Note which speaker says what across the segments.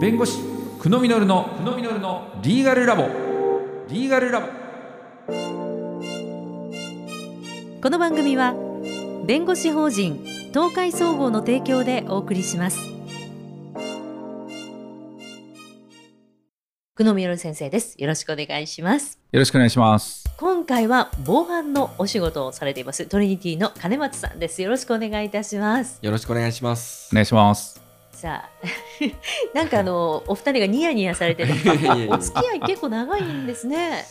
Speaker 1: 弁護士久野実の久野実のリーガルラボ。リーガルラボ。
Speaker 2: この番組は弁護士法人東海総合の提供でお送りします。久野実先生です。よろしくお願いします。
Speaker 1: よろしくお願いします。
Speaker 2: 今回は防犯のお仕事をされていますトリニティの金松さんです。よろしくお願いいたします。
Speaker 3: よろしくお願いします。
Speaker 1: お。願いします
Speaker 2: さあ。なんかあのお二人がニヤニヤされてて
Speaker 3: いやいやいや
Speaker 2: お付き合い結構長いんですね。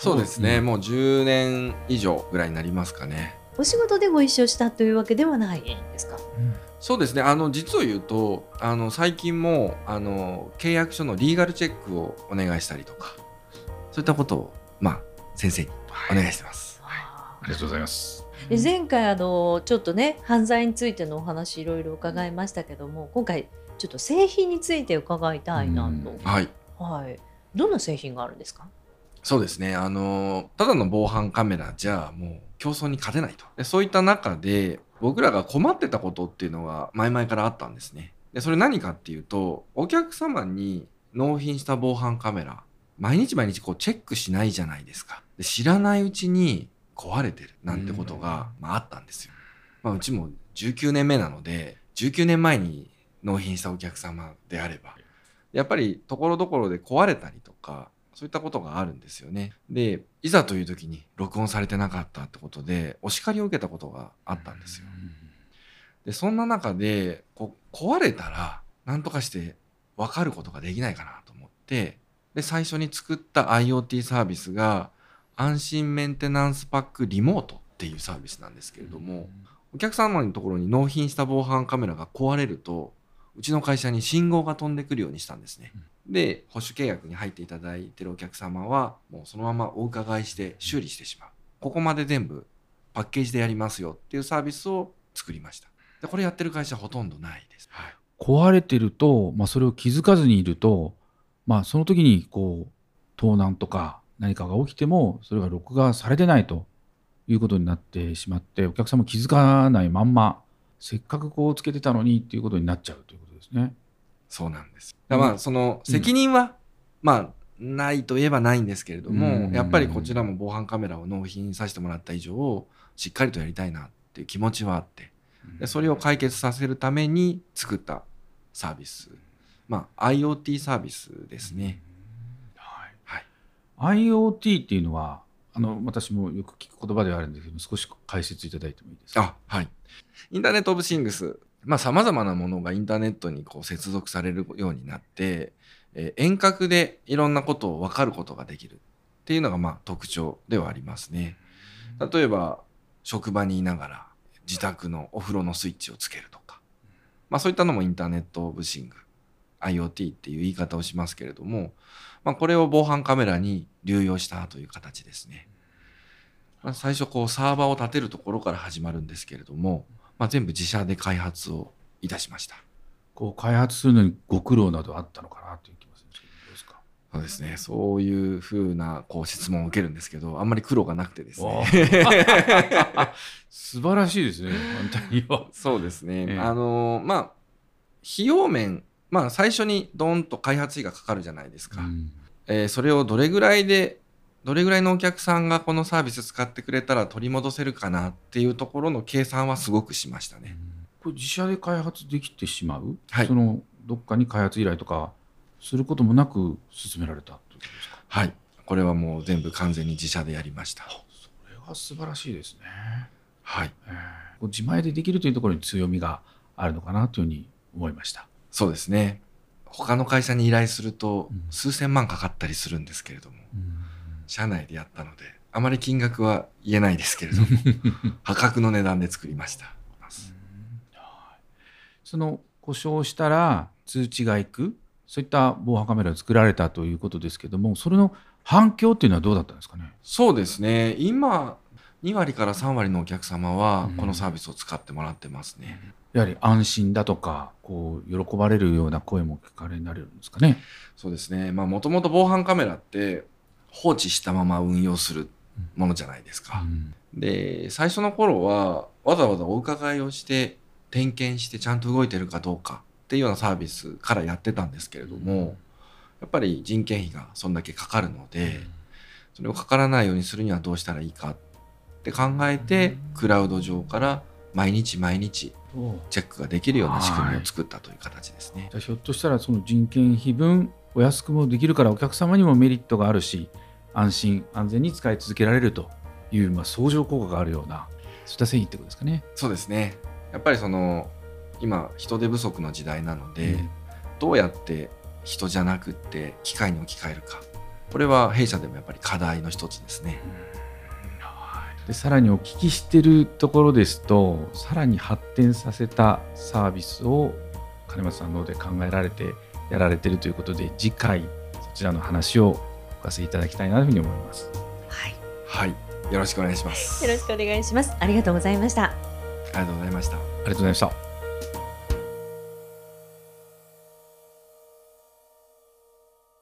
Speaker 3: そうですね、もう10年以上ぐらいになりますかね。
Speaker 2: お仕事でご一緒したというわけではないんですか？
Speaker 3: そうですね、あの実を言うと、あの最近もあの契約書のリーガルチェックをお願いしたりとか、そういったことをまあ先生にお願いしてます。
Speaker 2: あ
Speaker 1: ありがとうございます
Speaker 2: で前回あのちょっとね犯罪についてのお話いろいろ伺いましたけども今回ちょっと製品について伺いたいなと、
Speaker 3: はい、
Speaker 2: はい。どんな製品があるんですか？
Speaker 3: そうですね、あのただの防犯カメラじゃもう競争に勝てないと。でそういった中で僕らが困ってたことっていうのが前々からあったんですね。でそれ何かっていうとお客様に納品した防犯カメラ毎日毎日こうチェックしないじゃないですか。で知らないうちに壊れてるなんてことが、まあ、あったんですよ。まあ、うちも19年目なので19年前に納品したお客様であればやっぱりところどころで壊れたりとかそういったことがあるんですよね。でいざという時に録音されてなかったってことでお叱りを受けたことがあったんですよ。でそんな中でこう壊れたら何とかして分かることができないかなと思ってで最初に作った IoT サービスが安心メンテナンスパックリモートっていうサービスなんですけれども、お客様のところに納品した防犯カメラが壊れるとうちの会社に信号が飛んでくるようにしたんですね。で保守契約に入っていただいてるお客様はもうそのままお伺いして修理してしまう。ここまで全部パッケージでやりますよっていうサービスを作りました。でこれやってる会社ほとんどないです、はい、
Speaker 1: 壊れてると、まあ、それを気づかずにいると、まあ、その時にこう盗難とか何かが起きてもそれが録画されてないということになってしまってお客さんも気づかないまんませっかくこうつけてたのにっていうことになっちゃうということですね。
Speaker 3: そうなんですだからまあその責任は、まあないといえばないんですけれども、
Speaker 1: うん
Speaker 3: やっぱりこちらも防犯カメラを納品させてもらった以上しっかりとやりたいなっていう気持ちはあってでそれを解決させるために作ったサービス、まあ、IoT サービスですね。
Speaker 1: IoT っていうのはあの私もよく聞く言葉ではあるんですけど少し解説いただいてもいいですか？
Speaker 3: はい。インターネット・オブ・シングス、まあ、様々なものがインターネットにこう接続されるようになって、えー遠隔でいろんなことを分かることができるっていうのがまあ特徴ではありますね。例えば、職場にいながら自宅のお風呂のスイッチをつけるとか、まあ、そういったのもインターネット・オブ・シング、IoT っていう言い方をしますけれども、まあ、これを防犯カメラに流用したという形ですね。まあ、最初こうサーバーを立てるところから始まるんですけれども、まあ、全部自社で開発をいたしました。
Speaker 1: こう開発するのにご苦労などあったのかなという気もするんですけどどうですか？
Speaker 3: そうですね。そういうふうなこう質問を受けるんですけど、あんまり苦労がなくてですね。
Speaker 1: 素晴らしいですね本当には。
Speaker 3: そうですね。
Speaker 1: ええ
Speaker 3: あのまあ費用面、まあ最初にドーンと開発費がかかるじゃないですか。
Speaker 1: うん
Speaker 3: えーそれをどれぐらいでどれぐらいのお客さんがこのサービス使ってくれたら取り戻せるかなっていうところの計算はすごくしましたね。
Speaker 1: これ自社で開発できてしまう、
Speaker 3: はい
Speaker 1: そのどっかに開発依頼とかすることもなく進められたということですか？
Speaker 3: はい。これはもう全部完全に自社でやりました。
Speaker 1: それは素晴らしいですね。
Speaker 3: はい。
Speaker 1: えー自前でできるというところに強みがあるのかなというふうに思いました。
Speaker 3: そうですね。他の会社に依頼すると
Speaker 1: うん
Speaker 3: 数千万かかったりするんですけれども、社内でやったので、あまり金額は言えないですけれども、破格の値段で作りました。
Speaker 1: その故障したら通知が行くそういった防犯カメラを作られたということですけどもそれの反響っていうのはどうだったんですかね？
Speaker 3: そうですね。今、2割から3割のお客様は
Speaker 1: うん
Speaker 3: このサービスを使ってもらってますね。
Speaker 1: やはり安心だとかこう喜ばれるような声も聞かれになれるんですかね。
Speaker 3: そうですね。まあもともと防犯カメラって放置したまま運用するものじゃないですか。
Speaker 1: うん
Speaker 3: で、最初の頃はわざわざお伺いをして点検してちゃんと動いてるかどうかっていうようなサービスからやってたんですけれども、やっぱり人件費がそんだけかかるので、それをかからないようにするにはどうしたらいいかって考えて、クラウド上から毎日毎日
Speaker 1: お
Speaker 3: チェックができるような仕組みを作ったという形ですね。
Speaker 1: じゃあひょっとしたらその人件費分お安くもできるからお客様にもメリットがあるし安心安全に使い続けられるという、まあ、相乗効果があるようなそういった製品ってことですかね。
Speaker 3: そうですね。やっぱりその今人手不足の時代なので、
Speaker 1: うん
Speaker 3: どうやって人じゃなくって機械に置き換えるか。これは弊社でもやっぱり課題の一つですね。
Speaker 1: でさらにお聞きしてるところですとさらに発展させたサービスを金松さんの方で考えられてやられてるということで次回そちらの話をお聞かせいただきたいなというふうに思います。
Speaker 2: はい。
Speaker 3: はい。よろしくお願いします。
Speaker 2: よろしくお願いします。ありがとうございました。
Speaker 3: ありがとうございました。
Speaker 1: ありがとうございました。